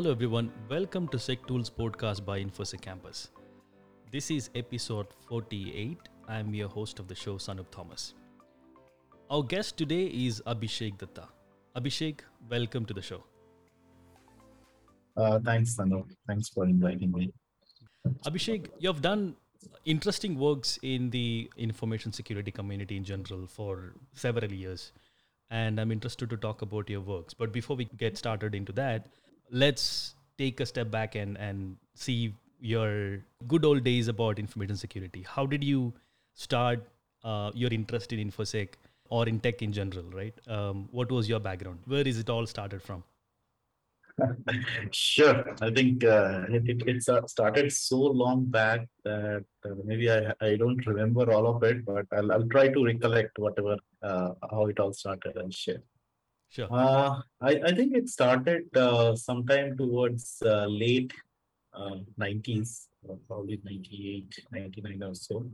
Hello everyone, welcome to SecTools podcast by Infosec Campus. This is episode 48. I'm your host of the show, Sanoop Thomas. Our guest today is Abhisek Datta. Abhisek, welcome to the show. Uh, thanks, Sanu. Thanks for inviting me. Abhisek, you have done interesting works in the information security community in general for several years. And I'm interested to talk about your works. But before we get started into that, let's take a step back and, and see your good old days about information security. How did you start uh, your interest in InfoSec or in tech in general, right? Um, what was your background? Where is it all started from? sure. I think uh, it, it, started so long back that uh, maybe I, I don't remember all of it, but I'll, I'll try to recollect whatever, uh, how it all started and share. Sure. Uh, I, I think it started uh, sometime towards uh, late 90s, probably 98, 99 or so.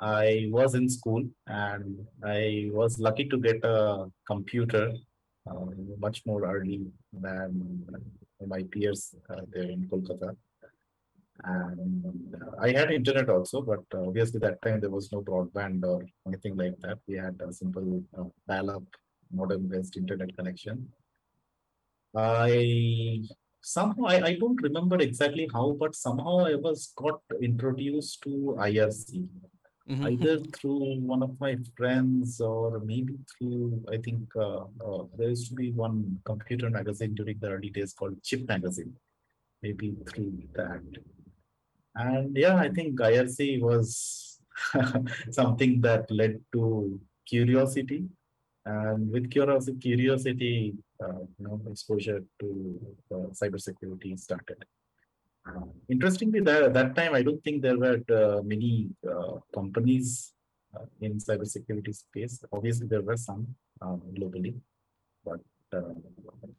I was in school and I was lucky to get a computer uh, much more early than my peers uh, there in Kolkata. And I had internet also, but obviously that time there was no broadband or anything like that. We had a simple uh, dial-up modem-based internet connection. I somehow I, I don't remember exactly how, but somehow I was got introduced to IRC. Mm-hmm. Either through one of my friends or maybe through, I think uh, uh, there used to be one computer magazine during the early days called Chip Magazine. Maybe through that. And yeah, I think IRC was something that led to curiosity and with curiosity, curiosity uh, you know, exposure to uh, cybersecurity started. Uh, interestingly, that, that time, I don't think there were uh, many uh, companies uh, in cybersecurity space. Obviously, there were some um, globally, but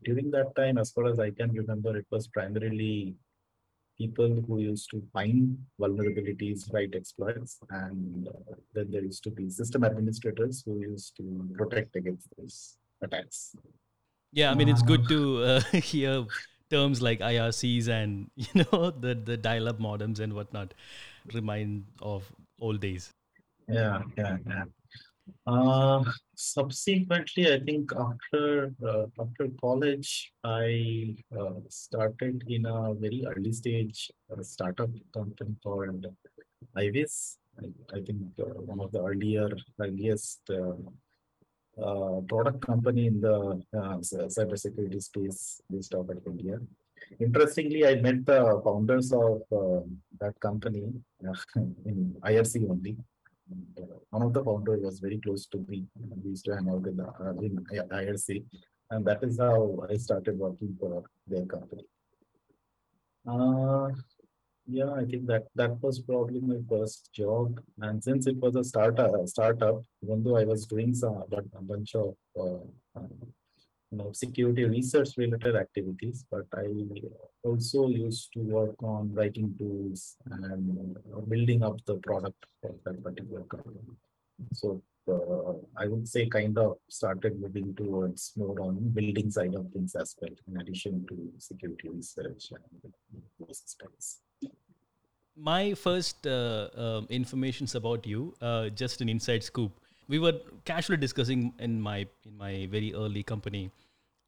during that time, as far as I can remember, it was primarily people who used to find vulnerabilities, write exploits, and uh, then there used to be system administrators who used to protect against these attacks. Yeah, I mean it's good to uh, hear terms like IRCs and you know the the dial-up modems and whatnot remind of old days. Yeah, yeah, yeah. Uh, subsequently, I think after uh, after college, I uh, started in a very early stage uh, startup company called iViZ. I, think uh, one of the earlier earliest uh, product company in the cybersecurity space based out of India. Interestingly, I met the founders of that company in IRC only one of the founders was very close to me. We used to hang out in, the, uh, in IRC, and that is how I started working for their company. Uh, yeah, I think that that was probably my first job, and since it was a startup, startup, even though I was doing some but a bunch of uh, you know, security research related activities, but I also used to work on writing tools and building up the product for that particular company. So uh, I would say kind of started moving towards more on building side of things as well, in addition to security research and those aspects. My first uh, uh, about you, uh, just an inside scoop. We were casually discussing in my in my very early company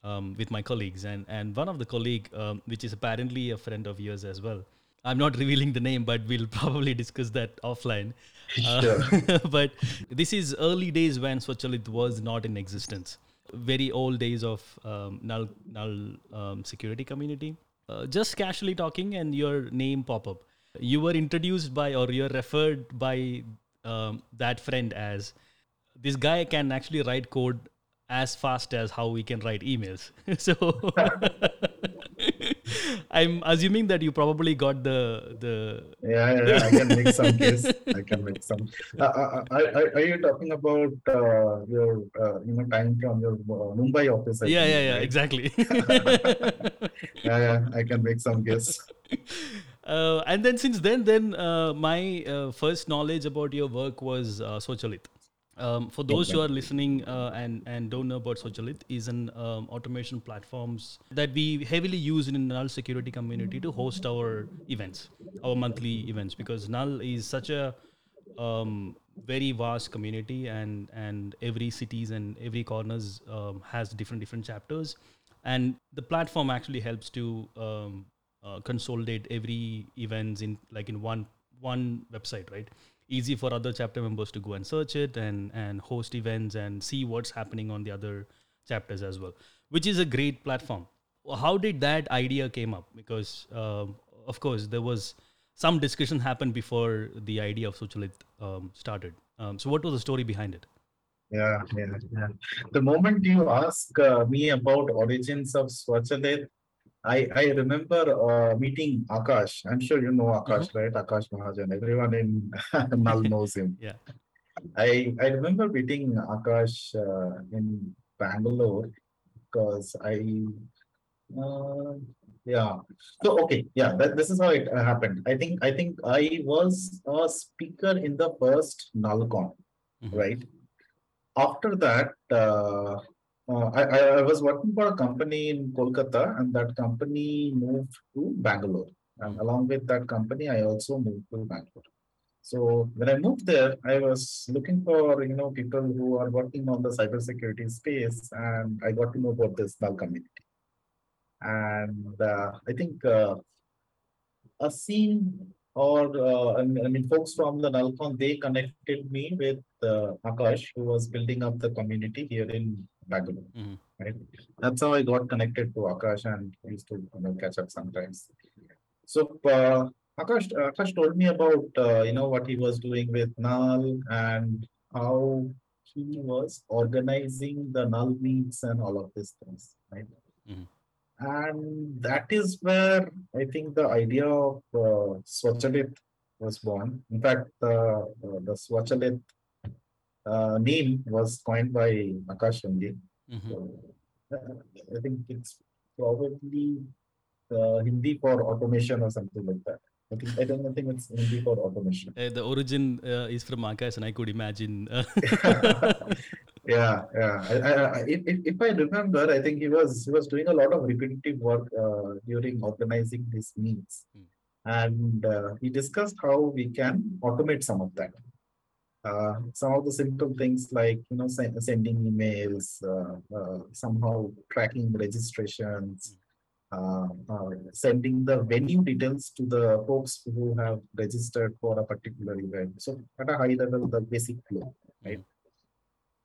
um, with my colleagues, and and one of the colleague, um, which is apparently a friend of yours as well. I'm not revealing the name, but we'll probably discuss that offline. Uh, but this is early days when Swachalit was not in existence. Very old days of um, null null um, security community. Uh, just casually talking, and your name pop up. You were introduced by, or you're referred by um, that friend as this guy can actually write code as fast as how we can write emails. so I'm assuming that you probably got the the. Yeah, yeah, I can make some case. I can make some. Uh, uh, uh are, are you talking about uh, your uh, you know time from your uh, Mumbai office? I yeah, think, yeah, yeah, right? exactly. yeah, yeah, I can make some guess. and then since then, then my first knowledge about your work was uh, Swachalit Um, for those who are listening uh, and and don't know about Swachalit, is an um, automation platforms that we heavily use in the Null security community to host our events, our monthly events, because Null is such a um, very vast community, and and every cities and every corners um, has different different chapters, and the platform actually helps to um, uh, consolidate every events in like in one one website, right? Easy for other chapter members to go and search it and and host events and see what's happening on the other chapters as well which is a great platform. How did that idea came up? Because um, of course there was some discussion happened before the idea of Swachalit um, started. Um, so what was the story behind it? Yeah yeah, yeah. the moment you ask uh, me about origins of Swachalit I, I remember uh, meeting Akash. I'm sure you know Akash, Mm-hmm. right? Akash Mahajan. Everyone in Null knows him. Yeah. I, I remember meeting Akash uh, in Bangalore because I, uh, yeah. So okay, yeah. That, this is how it uh, happened. I think I think I was a speaker in the first NullCon, Mhm. right? After that, uh, I, I was working for a company in Kolkata, and that company moved to Bangalore. And along with that company, I also moved to Bangalore. So when I moved there, I was looking for you know people who are working on the cybersecurity space, and I got to know about this Null community. And uh, I think uh, a scene or uh, I mean I mean, folks from the NullCon, they connected me with uh, Akash, who was building up the community here in Bangalore. Mhm. Right, that's how I got connected to Akash, and used to you know, catch up sometimes. So uh, Akash, Akash told me about uh, you know what he was doing with Null and how he was organizing the Null meets and all of these things, right? Mhm. And that is where I think the idea of uh, Swachalit was born. In fact, uh, uh, the Swachalit uh, name was coined by Akash only. Mhm. So, uh, I think it's probably uh, Hindi for automation or something like that. I think I don't think it's Hindi for automation. Uh, the origin uh, is from Akash, and I could imagine. Uh, yeah, yeah. I, I, I, if, if I remember, I think he was he was doing a lot of repetitive work uh, during organizing these meets, Hmm. and uh, he discussed how we can automate some of that. Uh, some of the simple things like you know sen- sending emails, uh, uh, somehow tracking registrations, uh, uh, sending the venue details to the folks who have registered for a particular event. So at a high level, the basic flow, right?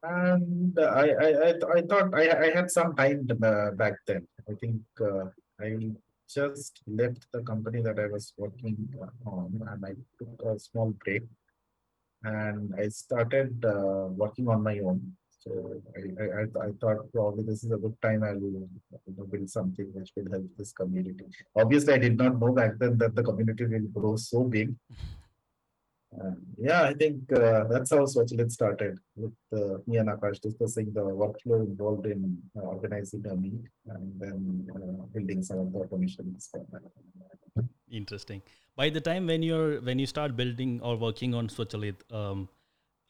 And I, I, I, I thought I, I had some time back then. I think I just left the company that I was working on, and I took a small break, and I started uh, working on my own. So I, I, I, thought probably this is a good time I will you know, build something which will help this community. Obviously, I did not know back then that the community will grow so big. Uh, yeah, I think uh, that's how Swachalit started with uh, me and Akash discussing the workflow involved in uh, organizing a meet and then uh, building some of the automations. Interesting. By the time when you're when you start building or working on Swachalit, um,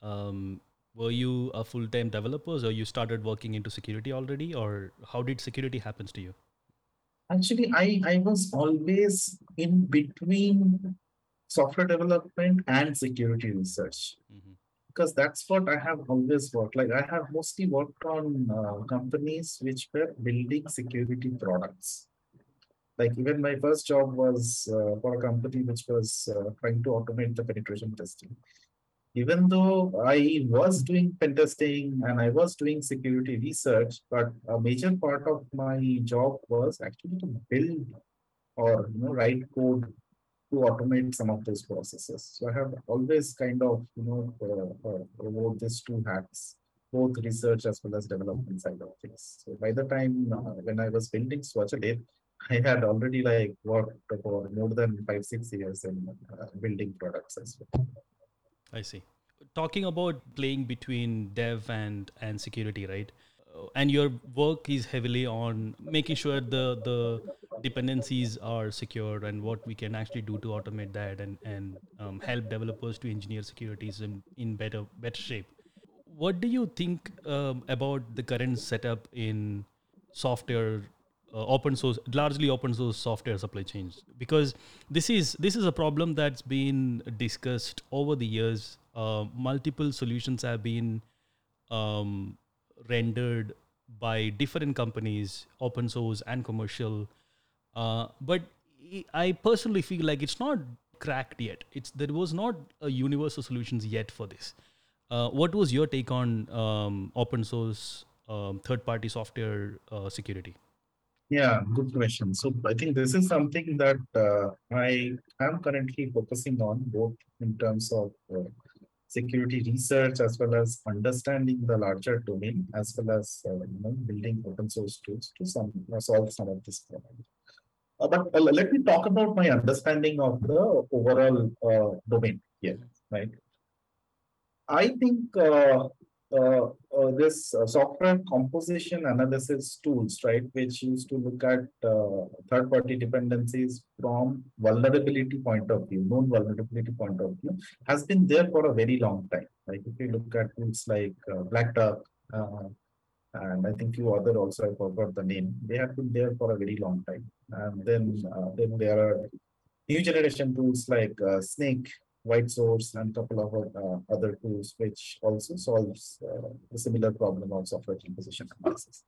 um, were you a full time developer, or you started working into security already, or how did security happens to you? Actually, I, I was always in between software development and security research Mhm. because that's what I have always worked. Like I have mostly worked on uh, companies which were building security products. Like even my first job was uh, for a company which was uh, trying to automate the penetration testing. Even though I was doing pen testing and I was doing security research, but a major part of my job was actually to build or you know write code to automate some of those processes. So I have always kind of you know uh, uh, these two hats, both research as well as development side of things. So by the time uh, when I was building Swachalit, I had already like worked for more than five six years in uh, building products as well. I see. Talking about playing between dev and and security, right? Uh, and your work is heavily on making sure the the dependencies are secure and what we can actually do to automate that and and um, help developers to engineer securities in in better better shape. what do you think um, about the current setup in software uh, open source largely open source software supply chains. Because this is this is a problem that's been discussed over the years. Uh, multiple solutions have been um, rendered by different companies open source and commercial. Uh, but i personally feel like it's not cracked yet. It's there was not a universal solutions yet for this. Uh, what was your take on um, open source um, third party software uh, security yeah, good question. So I think this is something that uh, I am currently focusing on, both in terms of uh, security research as well as understanding the larger domain, as well as uh, you know building open source tools to some uh, solve some of this problem. Uh, but uh, let me talk about my understanding of the overall domain here, right? I think uh, uh, this uh, software composition analysis tools, right, which used to look at third-party dependencies from vulnerability point of view, known vulnerability point of view, has been there for a very long time. Like if you look at tools like Black Duck, and I think few other also I forgot the name. They have been there for a very long time. And then uh, then there are new generation tools like uh, Snyk, WhiteSource and a couple of uh, other tools which also solves uh, a similar problem of software composition analysis.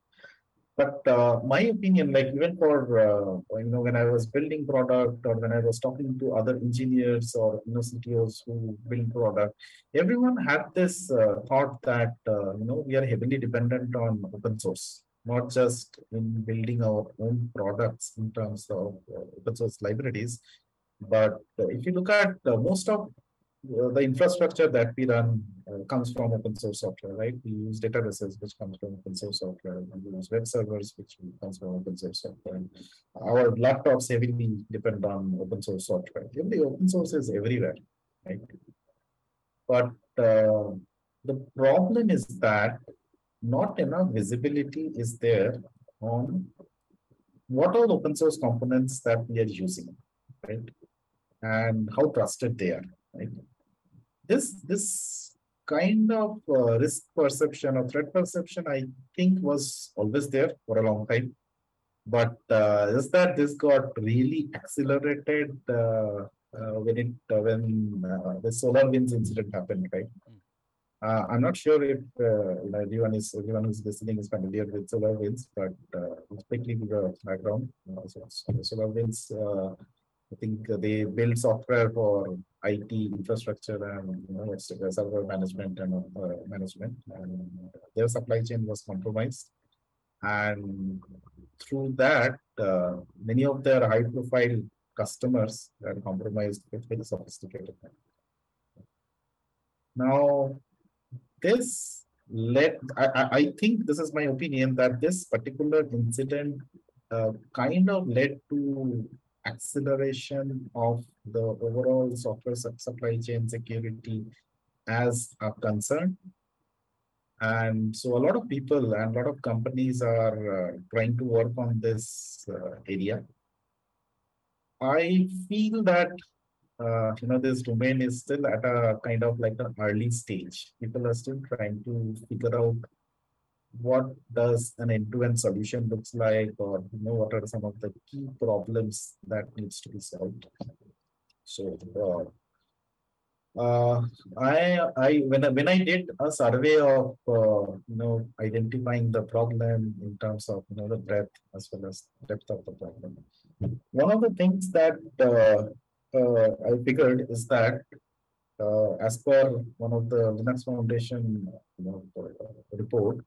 But uh, my opinion, like even for uh, you know when I was building product or when I was talking to other engineers or you know CTOs who build product, everyone had this uh, thought that uh, you know we are heavily dependent on open source, not just in building our own products in terms of open source libraries, but if you look at most of the infrastructure that we run uh, comes from open source software, right? We use databases, which comes from open source software. And we use web servers, which comes from open source software. Our laptops heavily depend on open source software. The open source is everywhere, right? But uh, the problem is that not enough visibility is there on what are the open source components that we are using, right? And how trusted they are. Right? This this kind of uh, risk perception or threat perception, I think, was always there for a long time. But uh, is that this got really accelerated uh, uh when it uh, when uh, the SolarWinds incident happened, right? Uh, I'm not sure if uh, everyone is everyone who's listening is familiar with SolarWinds, but uh, quickly give a background. So, SolarWinds I think they build software for IT infrastructure and you know, server management and uh, management. And their supply chain was compromised, and through that, uh, many of their high-profile customers are compromised with very sophisticated. Now, this led. I, I think this is my opinion that this particular incident uh, kind of led to acceleration of the overall software supply chain security as a concern. And so a lot of people and a lot of companies are uh, trying to work on this uh, area. I feel that uh, you know this domain is still at a kind of like an early stage. People are still trying to figure out what does an end-to-end solution looks like or you know what are some of the key problems that needs to be solved? So uh, uh, I, I when I, when I did a survey of uh, you know identifying the problem in terms of you know the breadth as well as depth of the problem, one of the things that uh, uh I figured is that uh, as per one of the Linux Foundation you know, report,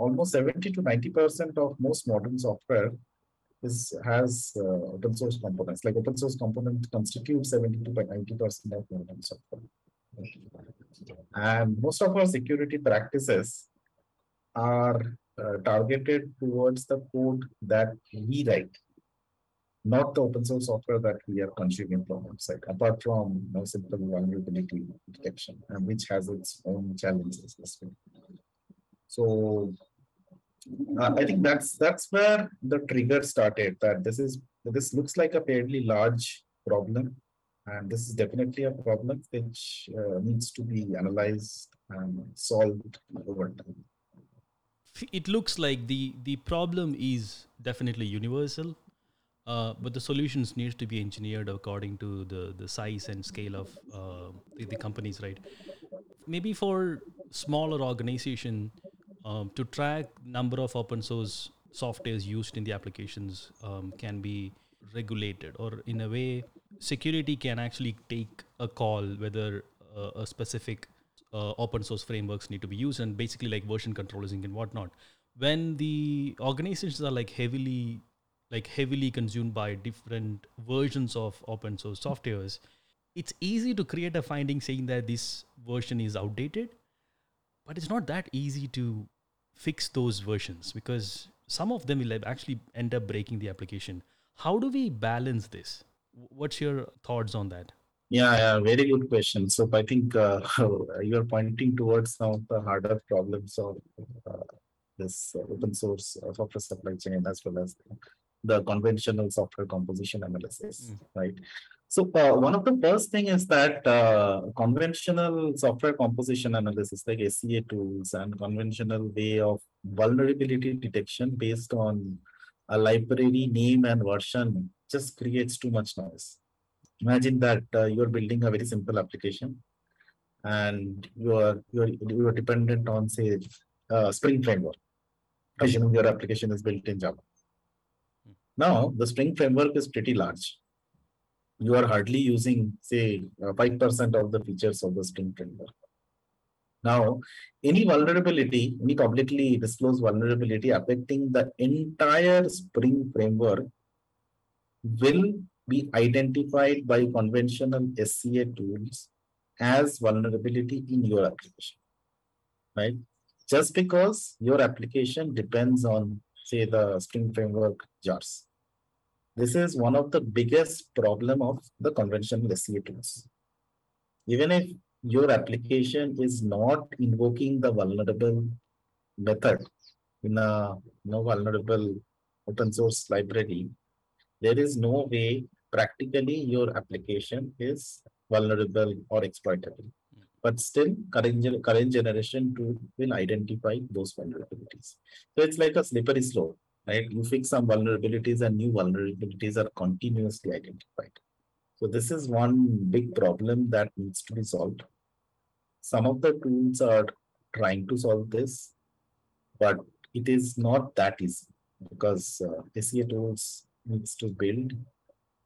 almost 70 to 90% of most modern software is has uh, open source components. Like open source component constitutes 70 to 90% of modern software. And most of our security practices are uh, targeted towards the code that we write, not the open source software that we are consuming from outside, apart from know, simple vulnerability detection, and which has its own challenges as well. So uh, I think that's that's where the trigger started. That this is this looks like a fairly large problem, and this is definitely a problem which uh, needs to be analyzed and solved over time. It looks like the the problem is definitely universal, uh, but the solutions needs to be engineered according to the the size and scale of uh, the, the, companies, right? Maybe for smaller organization um, to track number of open source softwares used in the applications um, can be regulated, or in a way, security can actually take a call whether uh, a specific uh, open source frameworks need to be used, and basically like version controlling and whatnot. When the organizations are like heavily like heavily consumed by different versions of open source softwares, it's easy to create a finding saying that this version is outdated, but it's not that easy to fix those versions because some of them will actually end up breaking the application. How do we balance this? What's your thoughts on that? Yeah, yeah, very good question. So I think uh, you're pointing towards some of the harder problems of uh, this open source software supply chain as well as the conventional software composition analysis, mm. right? So uh, one of the first thing is that uh, conventional software composition analysis like SCA tools and conventional way of vulnerability detection based on a library name and version just creates too much noise. Imagine that uh, you're building a very simple application and you are you're, you're dependent on say uh, Spring framework. Assuming your application is built in Java now, the Spring framework is pretty large. You are hardly using, say, 5% uh, of the features of the Spring framework. Now, any vulnerability, any publicly disclosed vulnerability affecting the entire Spring framework will be identified by conventional SCA tools as vulnerability in your application, right? Just because your application depends on, say, the Spring framework jars. This is one of the biggest problem of the conventional SCA tools. Even if your application is not invoking the vulnerable method in a no vulnerable open source library, there is no way practically your application is vulnerable or exploitable. But still, current, current generation tool will identify those vulnerabilities. So it's like a slippery slope right? You fix some vulnerabilities and new vulnerabilities are continuously identified. So this is one big problem that needs to be solved. Some of the tools are trying to solve this, but it is not that easy because uh, SCA tools needs to build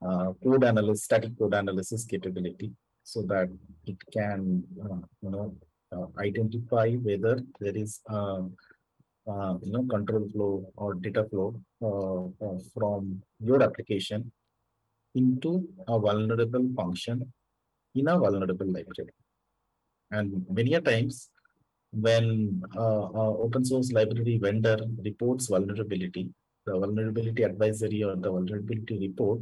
uh, code analysis, static code analysis capability so that it can, uh, you know, uh, identify whether there is uh, you know control flow or data flow uh, uh, from your application into a vulnerable function in a vulnerable library. And many a times when uh, open source library vendor reports vulnerability, the vulnerability advisory or the vulnerability report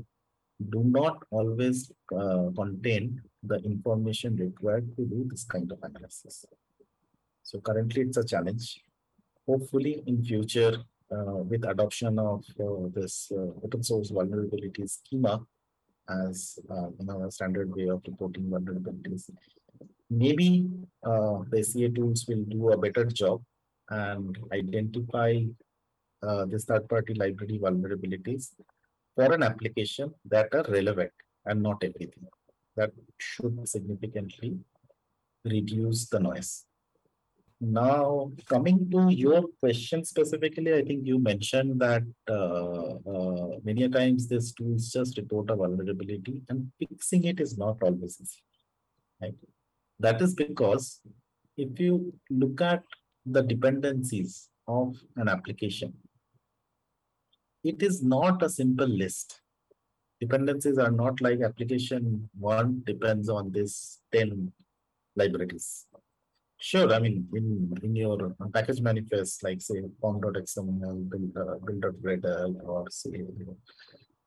do not always uh, contain the information required to do this kind of analysis. So currently it's a challenge hopefully in future uh, with adoption of uh, this uh, open source vulnerability schema as you know a standard way of reporting vulnerabilities maybe uh, the SCA tools will do a better job and identify uh, this third party library vulnerabilities for an application that are relevant and not everything. That should significantly reduce the noise now, coming to your question specifically, I think you mentioned that uh, uh, many times these tools just report a vulnerability and fixing it is not always easy. Right? That is because if you look at the dependencies of an application, it is not a simple list. Dependencies are not like application one depends on this 10 libraries Sure. I mean, in in your package manifest, like say pom.xml, build, uh, build.gradle, or say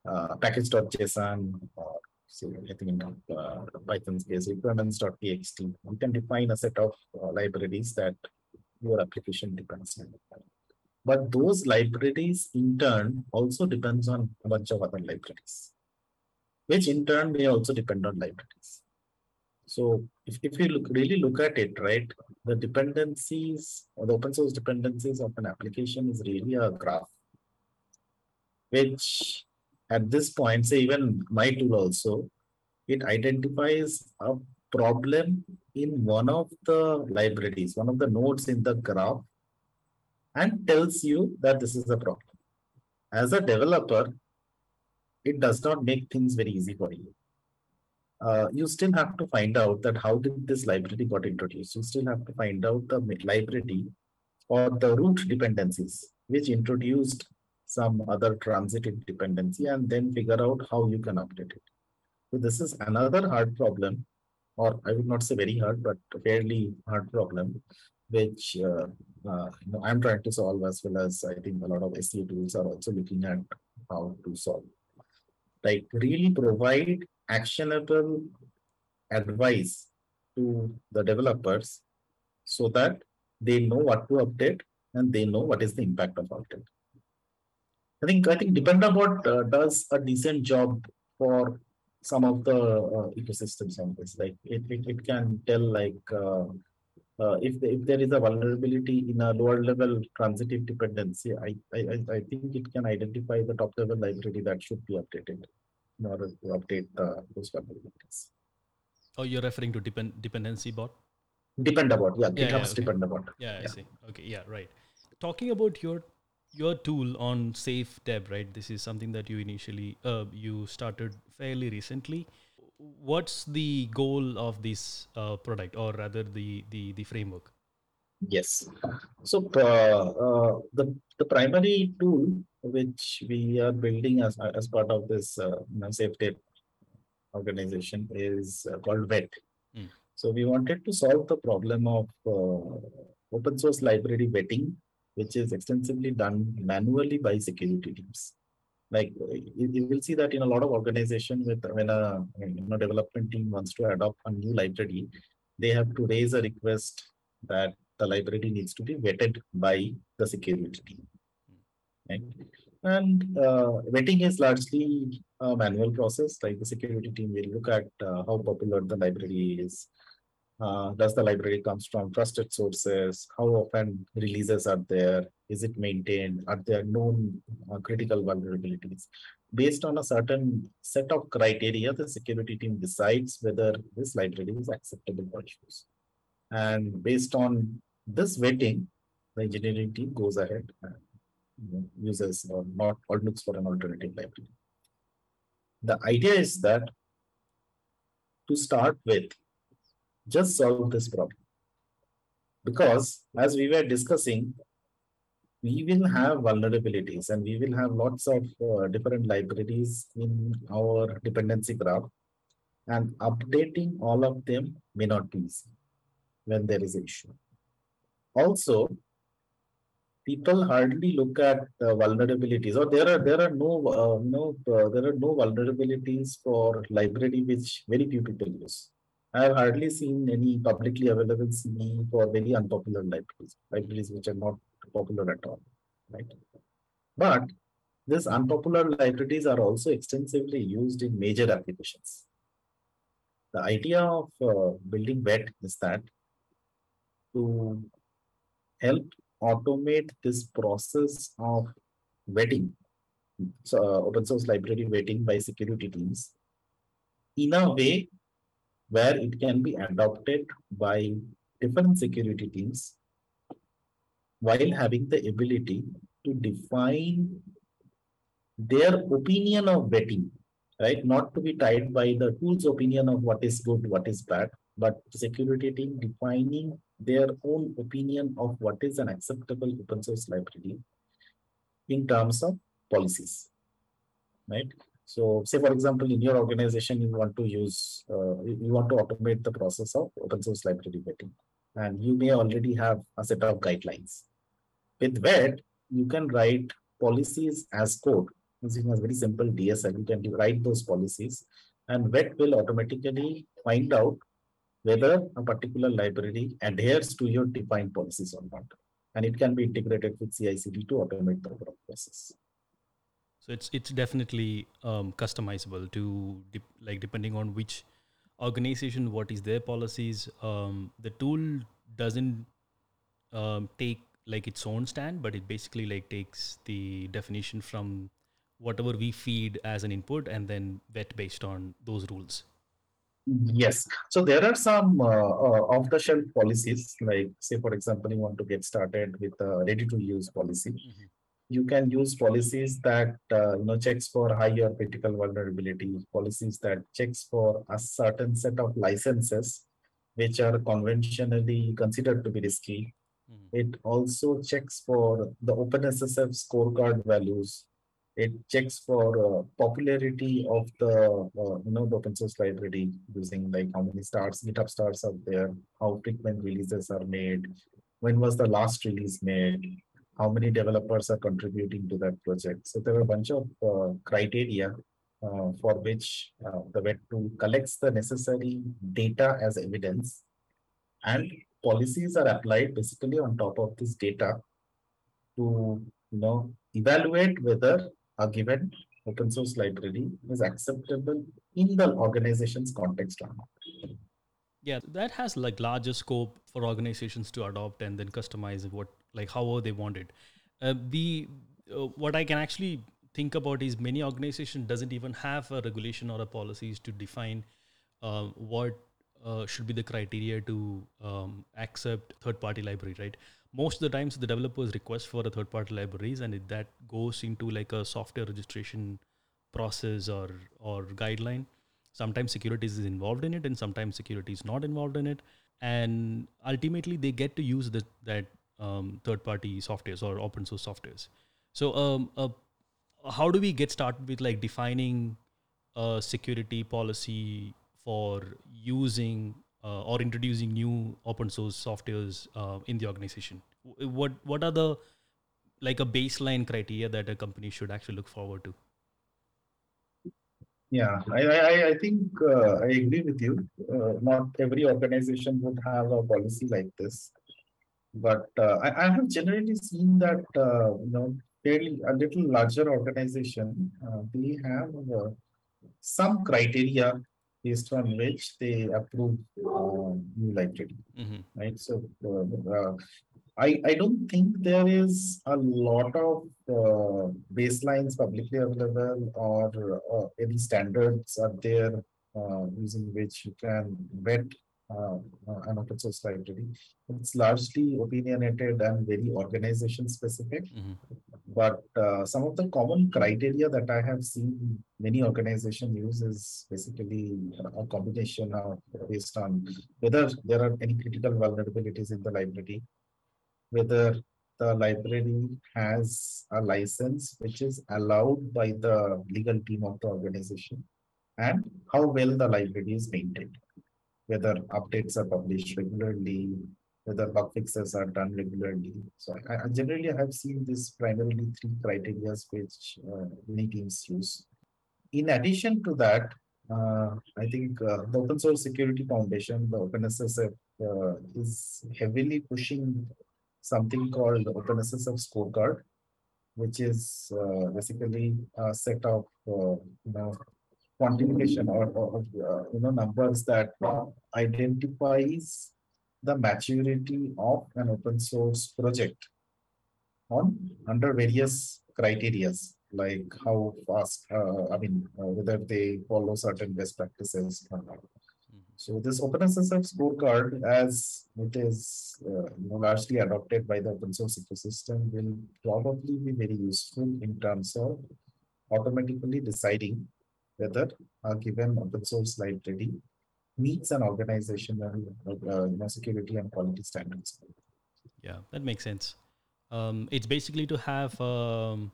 uh, package.json, or say I think in uh, Python's case, requirements.txt, you can define a set of uh, libraries that your application depends on. But those libraries in turn also depends on a bunch of other libraries, which in turn may also depend on libraries. So if, if you look really look at it, right, the dependencies or the open source dependencies of an application is really a graph, which at this point, say even my tool also, it identifies a problem in one of the libraries, one of the nodes in the graph, and tells you that this is the problem. As a developer, it does not make things very easy for you. Uh, you still have to find out that how did this library got introduced. You still have to find out the library or the root dependencies, which introduced some other transitive dependency and then figure out how you can update it. So this is another hard problem, or I would not say very hard, but fairly hard problem, which uh, uh, you know, I'm trying to solve as well as I think a lot of SCA tools are also looking at how to solve. Like really provide actionable advice to the developers so that they know what to update and they know what is the impact of update. I think I think Dependabot uh, does a decent job for some of the uh, ecosystems on this. Like it, it, it can tell like uh, uh, if the, if there is a vulnerability in a lower level transitive dependency, I, I I think it can identify the top level library that should be updated in order to update uh, those vulnerabilities. Oh, you're referring to depend dependency bot? Dependabot, yeah, Yeah, yeah, GitHub's okay. Dependabot. Yeah, I Yeah. see. Okay, yeah, right. Talking about your your tool on SafeDep, right? This is something that you initially uh, you started fairly recently. What's the goal of this uh, product, or rather the the the framework? Yes. So uh, uh, the the primary tool which we are building as as part of this uh, you know, safety organization is uh, called VET. Mm. So we wanted to solve the problem of uh, open source library vetting, which is extensively done manually by security teams. Like you, you will see that in a lot of organizations, with when a you know, development team wants to adopt a new library, they have to raise a request that the library needs to be vetted by the security team. Right? And uh, vetting is largely a manual process. Like the security team will look at uh, how popular the library is. Uh, does the library comes from trusted sources? How often releases are there? Is it maintained? Are there known uh, critical vulnerabilities? Based on a certain set of criteria, the security team decides whether this library is acceptable for use. And based on this vetting, the engineering team goes ahead and uses or not or looks for an alternative library. The idea is that to start with, just solve this problem. Because as we were discussing, we will have vulnerabilities and we will have lots of uh, different libraries in our dependency graph and updating all of them may not be easy when there is an issue. Also, people hardly look at uh, vulnerabilities or there are there are no uh, no uh, there are no vulnerabilities for library which very few people use. I have hardly seen any publicly available CVE for very unpopular libraries libraries which are not popular at all right? But these unpopular libraries are also extensively used in major applications. The idea of uh, building vet is that to help automate this process of vetting, so uh, open source library vetting by security teams in a way where it can be adopted by different security teams while having the ability to define their opinion of vetting, right? Not to be tied by the tool's opinion of what is good, what is bad, but security team defining their own opinion of what is an acceptable open source library in terms of policies, right? So say, for example, in your organization, you want to use, uh, you want to automate the process of open source library vetting, and you may already have a set of guidelines. With VET, you can write policies as code using a very simple DSL. You can write those policies, and VET will automatically find out whether a particular library adheres to your defined policies or not. And it can be integrated with CI/CD to automate the process. So it's it's definitely um, customizable to dep like depending on which organization what is their policies um, the tool doesn't um, take like its own stand but it basically like takes the definition from whatever we feed as an input and then vet based on those rules Yes. So there are some uh, uh, off-the-shelf policies, like say, for example, you want to get started with a ready-to-use policy. Mhm. You can use policies that uh, you know checks for higher critical vulnerability, policies that checks for a certain set of licenses, which are conventionally considered to be risky. Mhm. It also checks for the OpenSSF scorecard values it checks for uh, popularity of the uh, you know the open source library using like how many stars github stars are there how frequent releases are made when was the last release made how many developers are contributing to that project. So there are a bunch of uh, criteria uh, for which uh, the vet tool collects the necessary data as evidence and policies are applied basically on top of this data to you know evaluate whether a given open source library is acceptable in the organization's context or not. yeah that has like larger scope for organizations to adopt and then customize what like however they want it uh, the uh, what i can actually think about is many organizations doesn't even have a regulation or a policies to define uh, what uh, should be the criteria to um, accept third party library right most of the times the developers request for a third party libraries and it, that goes into like a software registration process or or guideline. Sometimes security is involved in it and sometimes security is not involved in it. And ultimately they get to use the, that um, third party softwares or open source softwares. So um, uh, how do we get started with like defining a security policy for using uh, or introducing new open source softwares uh, in the organization what what are the like a baseline criteria that a company should actually look forward to Yeah, I, I, I think uh, I agree with you. Uh, not every organization would have a policy like this. But uh, I, I have generally seen that, uh, you know, fairly a little larger organization, they have some criteria based on which they approve uh, new library. Mhm. right? So uh, uh, I I don't think there is a lot of uh, baselines publicly available or uh, any standards are there uh, using which you can vet uh, an open source library. It's largely opinionated and very organization specific. Mhm. But uh, some of the common criteria that I have seen many organizations use is basically a combination of based on whether there are any critical vulnerabilities in the library, whether the library has a license which is allowed by the legal team of the organization, and how well the library is maintained, whether updates are published regularly, whether bug fixes are done regularly. So I, I generally have seen this primarily three criteria which uh, many teams use. In addition to that, uh, I think uh, the Open Source Security Foundation, the OpenSSF, uh, is heavily pushing something called the OpenSSF scorecard, which is uh, basically a set of uh, you know quantification or, or you know numbers that identifies the maturity of an open source project on under various criterias like how fast uh, i mean uh, whether they follow certain best practices or not. So this OpenSSF scorecard, as it is uh, you know, largely adopted by the open source ecosystem, will probably be very useful in terms of automatically deciding whether a given open source library meets an organizational uh, you know, security and quality standards. Yeah, that makes sense. Um, it's basically to have um,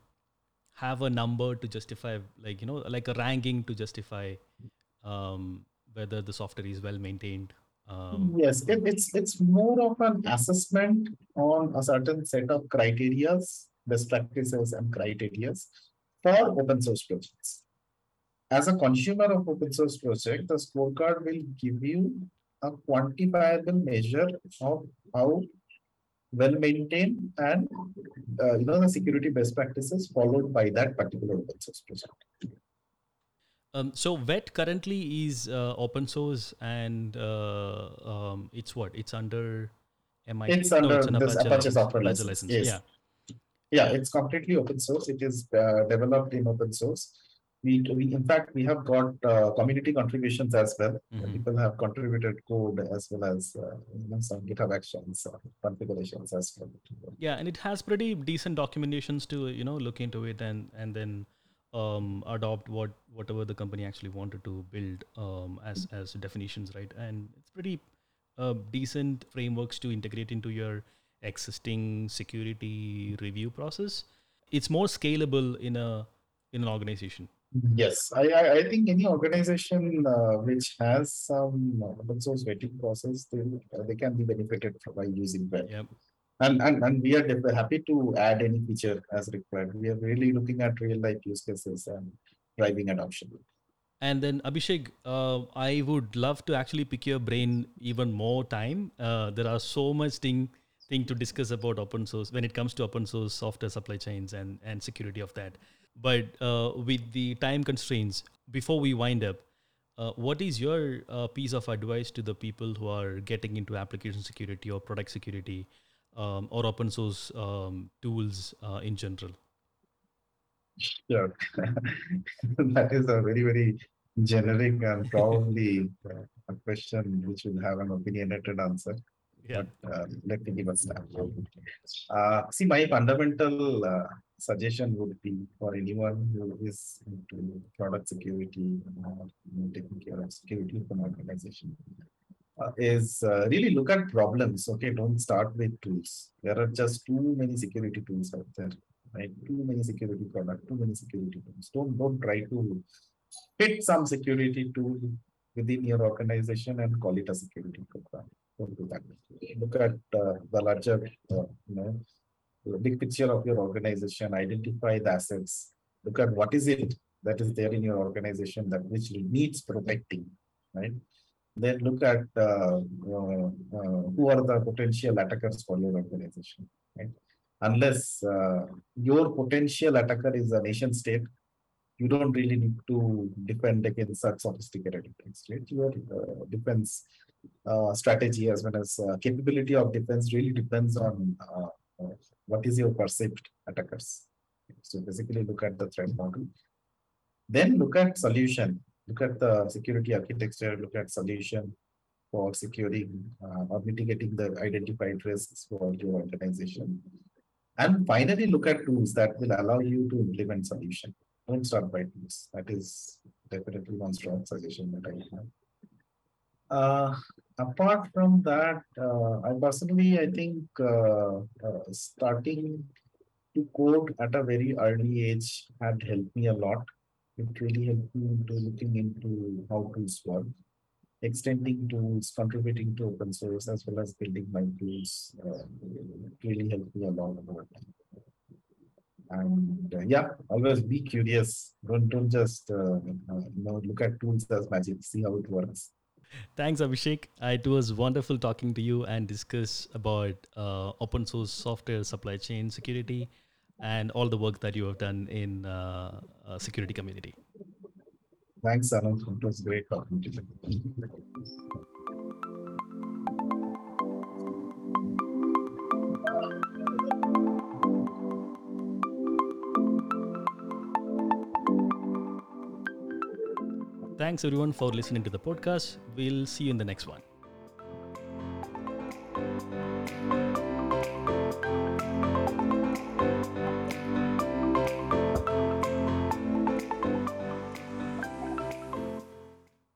have a number to justify, like you know, like a ranking to justify um, whether the software is well maintained. Um, Yes, it, it's it's more of an assessment on a certain set of criterias, best practices and criterias for open source projects. As a consumer of open source project, the scorecard will give you a quantifiable measure of how well maintained and uh, you know the security best practices followed by that particular open source project. Um, so VET currently is uh, open source and uh, um, it's what? It's under MIT. It's under an this Apache license. software Apache license, yes. Yeah. Yeah, it's completely open source. It is uh, developed in open source. We, we, in fact, we have got uh, community contributions as well. Mhm. People have contributed code as well as uh, you know, some GitHub actions, uh, configurations as well. Yeah, and it has pretty decent documentations to you know look into it and and then um, adopt what whatever the company actually wanted to build um, as as definitions, right? And it's pretty uh, decent frameworks to integrate into your existing security review process. It's more scalable in a in an organization. Yes, I, I, I think any organization uh, which has some open source vetting process, they, they can be benefited from by using that. Yep. And, and, and we are def- happy to add any feature as required. We are really looking at real life use cases and driving adoption. And then Abhisek, uh, I would love to actually pick your brain even more time. Uh, there are so much thing thing to discuss about open source when it comes to open source software supply chains and and security of that. But uh, with the time constraints, before we wind up, uh, what is your uh, piece of advice to the people who are getting into application security or product security um, or open source um, tools uh, in general? Sure. that is a very, very generic and probably uh, a question which will have an opinionated answer. Yeah. But uh, let me give a snap. Uh, see, my fundamental uh, suggestion would be for anyone who is into product security or taking care of security of an organization uh, is uh, really look at problems. Okay, don't start with tools. There are just too many security tools out there, right? Too many security products, too many security tools. Don't don't try to pick some security tool within your organization and call it a security program. Don't do that. Look at uh, the larger, uh, you know, the big picture of your organization. Identify the assets. Look at what is it that is there in your organization that which needs protecting, right? Then look at uh, uh, uh, who are the potential attackers for your organization, right? Unless uh, your potential attacker is a nation state, you don't really need to defend against such sophisticated attacks, right? Your uh, defense uh, strategy as well as uh, capability of defense really depends on uh, what is your perceived attackers. So basically look at the threat model. Then look at solution. Look at the security architecture, look at solution for securing uh, or mitigating the identified risks for your organization. And finally, look at tools that will allow you to implement solution. Don't start by tools. That is definitely one strong suggestion that I have. Uh, apart from that, uh, I personally, I think uh, uh, starting to code at a very early age had helped me a lot. It really helped me into looking into how tools work, extending tools, contributing to open source, as well as building my tools. Uh, really helped me a lot about that. And uh, yeah, always be curious. Don't don't just uh, you know look at tools as magic. See how it works. Thanks, Abhisek. It was wonderful talking to you and discuss about uh, open source software supply chain security and all the work that you have done in uh, uh, security community. Thanks, Anand. It was great talking to you. Thanks everyone for listening to the podcast. We'll see you in the next one.